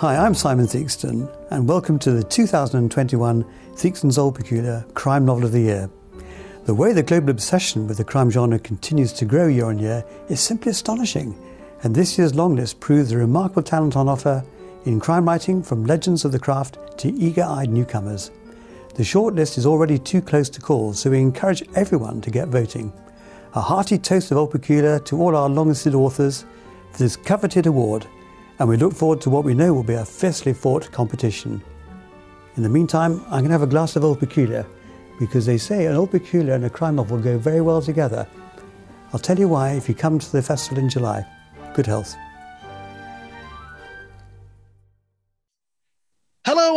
Hi, I'm Simon Theakston, and welcome to the 2021 Theakston's Old Peculier Crime Novel of the Year. The way the global obsession with the crime genre continues to grow year on year is simply astonishing, and this year's longlist proves the remarkable talent on offer in crime writing from legends of the craft to eager eyed newcomers. The shortlist is already too close to call, so we encourage everyone to get voting. A hearty toast of Old Peculier to all our long listed authors for this coveted award, and we look forward to what we know will be a fiercely fought competition. In the meantime, I'm going to have a glass of Old Peculier because they say an Old Peculier and a crime novel go very well together. I'll tell you why if you come to the festival in July. Good health.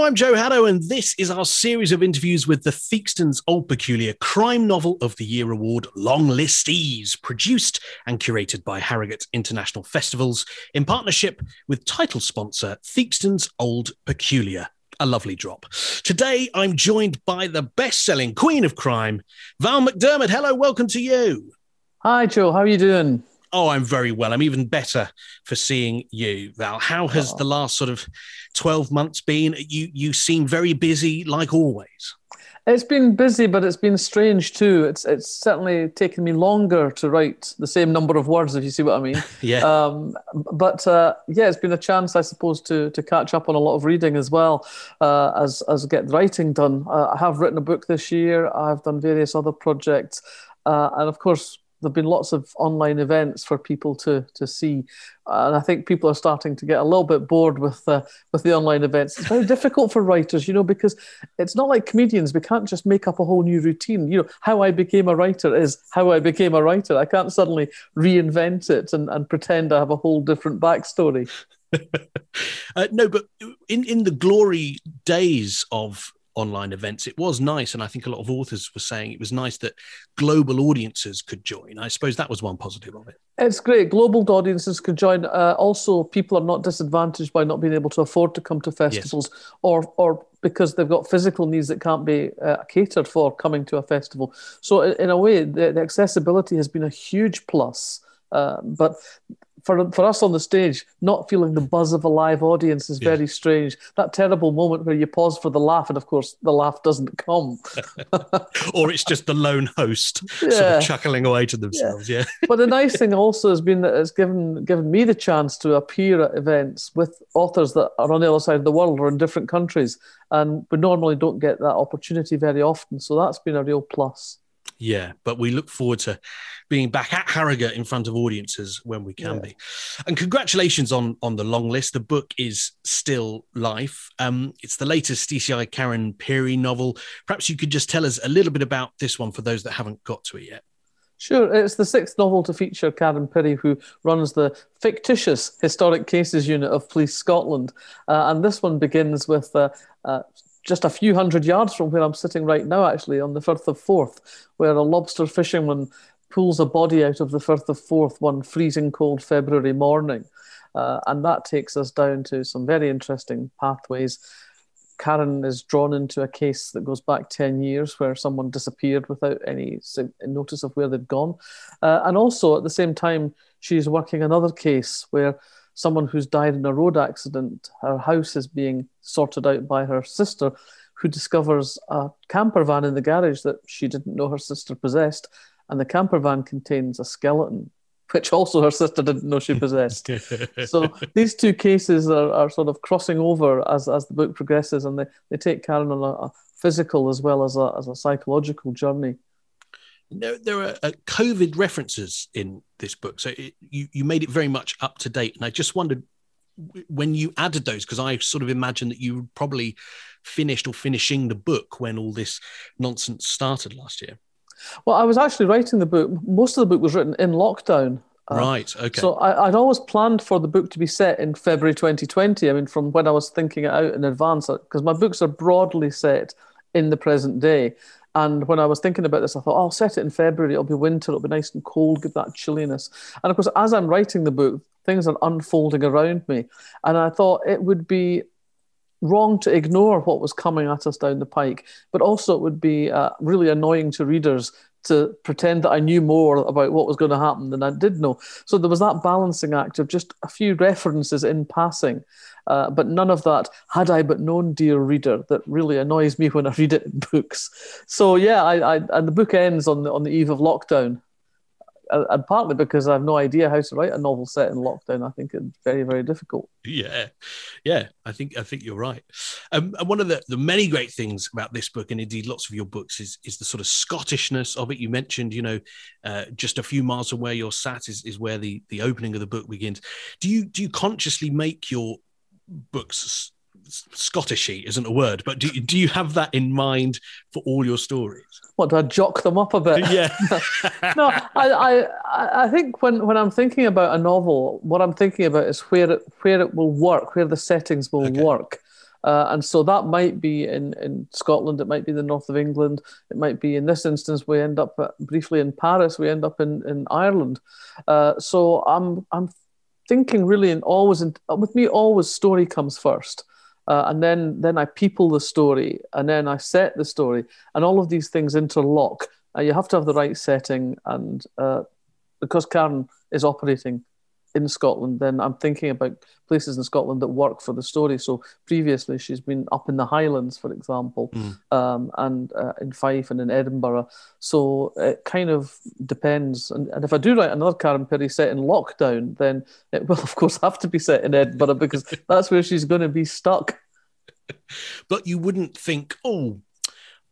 I'm Joe Haddo, and this is our series of interviews with the Theakston's Old Peculier Crime Novel of the Year Award long listees, produced and curated by Harrogate International Festivals in partnership with title sponsor Theakston's Old Peculier. A lovely drop. Today, I'm joined by the best selling queen of crime, Val McDermid. Hello, welcome to you. Hi, Joe. How are you doing? Oh, I'm very well. I'm even better for seeing you, Val. How has oh. the last sort of 12 months been? You you seem very busy like always. It's been busy, but it's been strange too. It's it's certainly taken me longer to write the same number of words, if you see what I mean. yeah. Um, but uh, yeah, it's been a chance, I suppose, to to catch up on a lot of reading as well uh, as as get writing done. Uh, I have written a book this year. I've done various other projects, uh, and of course, there've been lots of online events for people to to see, and I think people are starting to get a little bit bored with uh, with the online events. It's very difficult for writers, you know, because it's not like comedians. We can't just make up a whole new routine. You know, how I became a writer is how I became a writer. I can't suddenly reinvent it and, and pretend I have a whole different backstory. uh, no, but in in the glory days of online events. It was nice, and I think a lot of authors were saying it was nice that global audiences could join. I suppose that was one positive of it. It's great. Global audiences could join. Uh, also, people are not disadvantaged by not being able to afford to come to festivals, yes. or or because they've got physical needs that can't be uh, catered for coming to a festival. So, in a way, the, the accessibility has been a huge plus. Uh, but for for us on the stage, not feeling the buzz of a live audience is very strange. That terrible moment where you pause for the laugh, and of course the laugh doesn't come, or it's just the lone host yeah. sort of chuckling away to themselves. Yeah. yeah. but the nice thing also has been that it's given given me the chance to appear at events with authors that are on the other side of the world or in different countries, and we normally don't get that opportunity very often. So that's been a real plus. Yeah, but we look forward to being back at Harrogate in front of audiences when we can yeah. be. And congratulations on on the long list. The book is still life. Um, it's the latest DCI Karen Pirie novel. Perhaps you could just tell us a little bit about this one for those that haven't got to it yet. Sure, it's the sixth novel to feature Karen Pirie, who runs the fictitious Historic Cases Unit of Police Scotland. Uh, and this one begins with uh, uh, just a few hundred yards from where I'm sitting right now, actually, on the Firth of Forth, where a lobster fisherman pulls a body out of the Firth of Forth one freezing cold February morning. Uh, and that takes us down to some very interesting pathways. Karen is drawn into a case that goes back 10 years where someone disappeared without any notice of where they'd gone. Uh, and also, at the same time, she's working another case where someone who's died in a road accident, her house is being sorted out by her sister, who discovers a camper van in the garage that she didn't know her sister possessed. And the camper van contains a skeleton, which also her sister didn't know she possessed. so these two cases are, are sort of crossing over as, as the book progresses, and they, they take Karen on a, a physical as well as a, as a psychological journey there, there are uh, COVID references in this book, so it, you you made it very much up to date. And I just wondered when you added those, because I sort of imagine that you probably finished or finishing the book when all this nonsense started last year. Well, I was actually writing the book. Most of the book was written in lockdown. Uh, right. Okay. So I, would always planned for the book to be set in February 2020. I mean, from when I was thinking it out in advance, because my books are broadly set in the present day. And when I was thinking about this, I thought, oh, I'll set it in February. It'll be winter. It'll be nice and cold, give that chilliness. And of course, as I'm writing the book, things are unfolding around me. And I thought it would be wrong to ignore what was coming at us down the pike, but also it would be uh, really annoying to readers to pretend that I knew more about what was going to happen than I did know. So there was that balancing act of just a few references in passing, uh, but none of that had I but known, dear reader, that really annoys me when I read it in books. So yeah, I, I and the book ends on the on the eve of lockdown, and partly because I have no idea how to write a novel set in lockdown. I think it's very, very difficult. Yeah, yeah, I think I think you're right. Um, and one of the, the many great things about this book, and indeed lots of your books, is is the sort of Scottishness of it. You mentioned, you know, uh, just a few miles from where you're sat is, is where the the opening of the book begins. Do you do you consciously make your books Scottishy isn't a word, but do do you have that in mind for all your stories? What do I jock them up a bit? Yeah. no, I, I I think when, when I'm thinking about a novel, what I'm thinking about is where it where it will work, where the settings will okay. work. Uh, and so that might be in, in Scotland, it might be the north of England, it might be in this instance, we end up uh, briefly in Paris, we end up in, in Ireland. Uh, so I'm, I'm thinking really, and always, in, with me, always story comes first. Uh, and then then I people the story, and then I set the story, and all of these things interlock. Uh, you have to have the right setting, and uh, because Karen is operating in Scotland, then I'm thinking about places in Scotland that work for the story. So previously, she's been up in the Highlands, for example, mm. um, and uh, in Fife and in Edinburgh. So it kind of depends. And, and, if I do write another Karen Pirie set in lockdown, then it will, of course, have to be set in Edinburgh because that's where she's going to be stuck. but you wouldn't think, oh,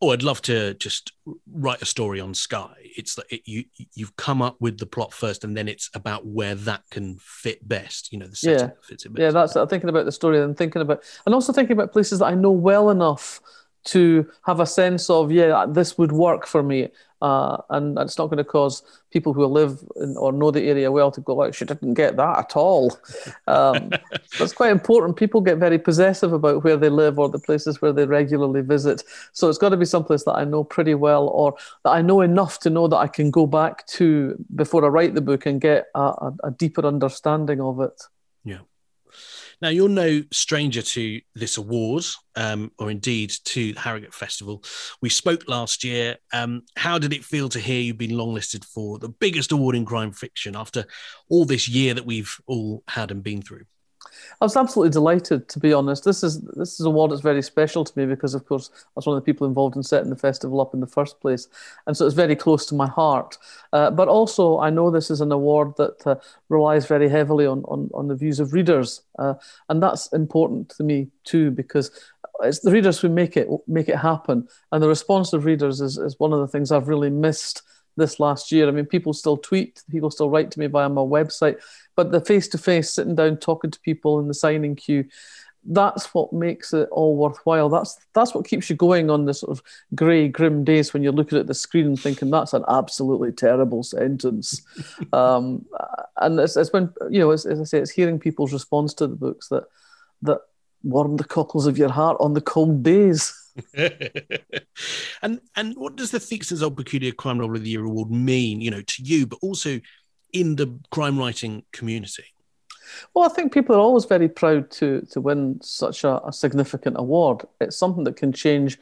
oh, I'd love to just write a story on Skye. It's that it, you you've come up with the plot first, and then it's about where that can fit best. You know, the setting yeah, yeah. That's I'm thinking about the story and thinking about, and also thinking about places that I know well enough to have a sense of, yeah, this would work for me. Uh, and it's not going to cause people who live in, or know the area well to go like she didn't get that at all. Um, that's quite important. People get very possessive about where they live or the places where they regularly visit. So it's got to be someplace that i know pretty well or that i know enough to know that i can go back to before i write the book and get a, a, a deeper understanding of it now, you're no stranger to this award, um, or indeed to the Harrogate Festival. We spoke last year. Um, how did it feel to hear you've been longlisted for the biggest award in crime fiction after all this year that we've all had and been through? I was absolutely delighted, to be honest. This is this is a award that's very special to me because, of course, I was one of the people involved in setting the festival up in the first place, and so it's very close to my heart. Uh, but also, I know this is an award that uh, relies very heavily on, on on the views of readers, uh, and that's important to me too because it's the readers who make it make it happen, and the response of readers is is one of the things I've really missed this last year. I mean, people still tweet, people still write to me via my website, but the face to face, sitting down, talking to people in the signing queue, that's what makes it all worthwhile. That's that's what keeps you going on the sort of grey, grim days when you're looking at the screen and thinking that's an absolutely terrible sentence. um, and it's, it's when you know, as, as I say, it's hearing people's response to the books that that warm the cockles of your heart on the cold days. and and what does the Theakston's Old Peculier Crime Novel of the Year award mean, you know, to you, but also in the crime writing community? Well, I think people are always very proud to to win such a, a significant award. It's something that can change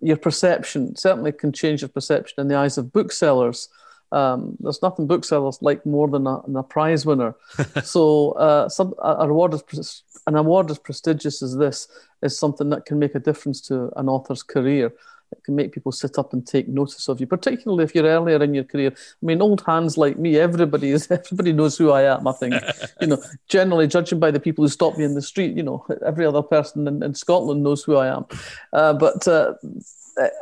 your perception. Certainly, can change your perception in the eyes of booksellers. Um, there's nothing booksellers like more than a, than a prize winner. so, uh, some, a, award as, an award as prestigious as this is something that can make a difference to an author's career. It can make people sit up and take notice of you, particularly if you're earlier in your career. I mean, old hands like me, everybody is everybody knows who I am. I think, you know, generally judging by the people who stop me in the street, you know, every other person in, in Scotland knows who I am. Uh, but uh,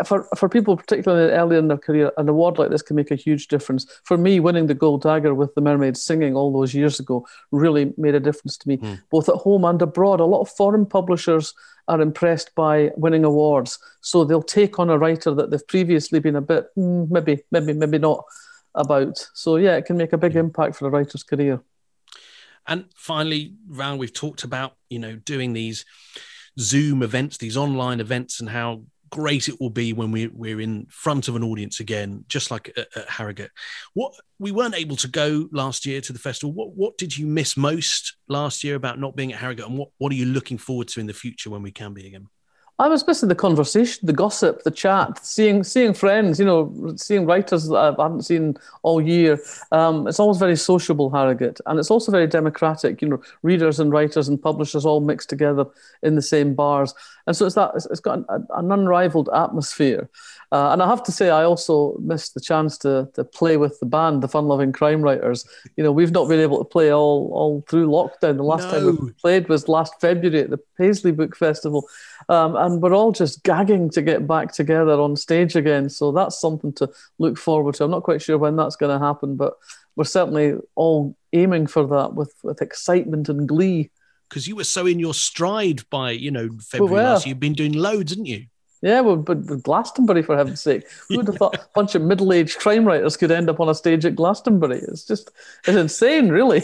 for for people, particularly early in their career, an award like this can make a huge difference. For me, winning the Gold Dagger with the Mermaid Singing all those years ago really made a difference to me, mm. both at home and abroad. A lot of foreign publishers are impressed by winning awards. So they'll take on a writer that they've previously been a bit, mm, maybe, maybe, maybe not about. So yeah, it can make a big impact for a writer's career. And finally, Val, we've talked about, you know, doing these Zoom events, these online events, and how great it will be when we, we're in front of an audience again, just like at, at, Harrogate. What we weren't able to go last year to the festival. What what did you miss most last year about not being at Harrogate, and what what are you looking forward to in the future when we can be again? I was missing the conversation, the gossip, the chat, seeing seeing friends, you know, seeing writers that I haven't seen all year. Um, it's always very sociable, Harrogate, and it's also very democratic. You know, readers and writers and publishers all mixed together in the same bars, and so it's that it's, got an, an unrivaled atmosphere. Uh, and I have to say, I also missed the chance to to play with the band, the Fun Loving Crime Writers. You know, we've not been able to play all all through lockdown. The last no. time we played was last February at the Paisley Book Festival. Um, and we're all just gagging to get back together on stage again. So that's something to look forward to. I'm not quite sure when that's going to happen, but we're certainly all aiming for that with, with excitement and glee. Because you were so in your stride by, you know, February last You've been doing loads, didn't you? Yeah, well, but, but Glastonbury, for heaven's sake, who would have thought a bunch of middle-aged crime writers could end up on a stage at Glastonbury? It's just, it's insane, really.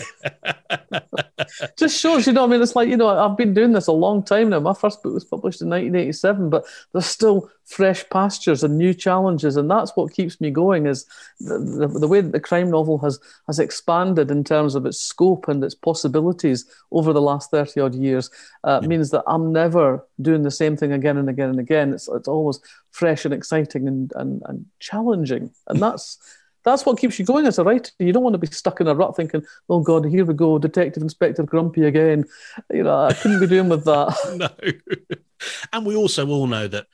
just shows, you know, I mean, it's like, you know, I've been doing this a long time now. My first book was published in 1987, but there's still fresh pastures and new challenges, and that's what keeps me going. Is the, the, the way that the crime novel has has expanded in terms of its scope and its possibilities over the last thirty odd years uh, yeah. means that I'm never doing the same thing again and again and again. It's it's always fresh and exciting and and, and challenging, and that's. That's what keeps you going as a writer. You don't want to be stuck in a rut thinking, "Oh God, here we go, Detective Inspector Grumpy again." You know, I couldn't be doing with that. no, and we also all know that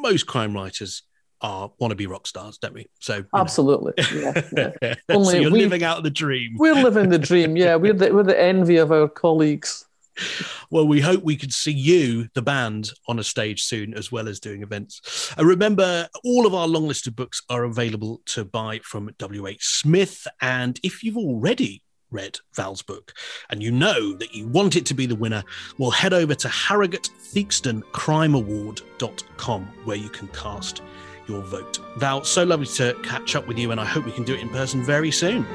most crime writers are want to be rock stars, don't we? So absolutely, yeah, yeah. Only so you're living out the dream. We're living the dream. Yeah, we're the, we're the envy of our colleagues. Well, we hope we could see you, the band, on a stage soon, as well as doing events. Uh, remember, all of our long listed books are available to buy from WH Smith. And if you've already read Val's book, and you know that you want it to be the winner, well, head over to harrogatetheakstoncrimeaward.com where you can cast your vote. Val, so lovely to catch up with you, and I hope we can do it in person very soon.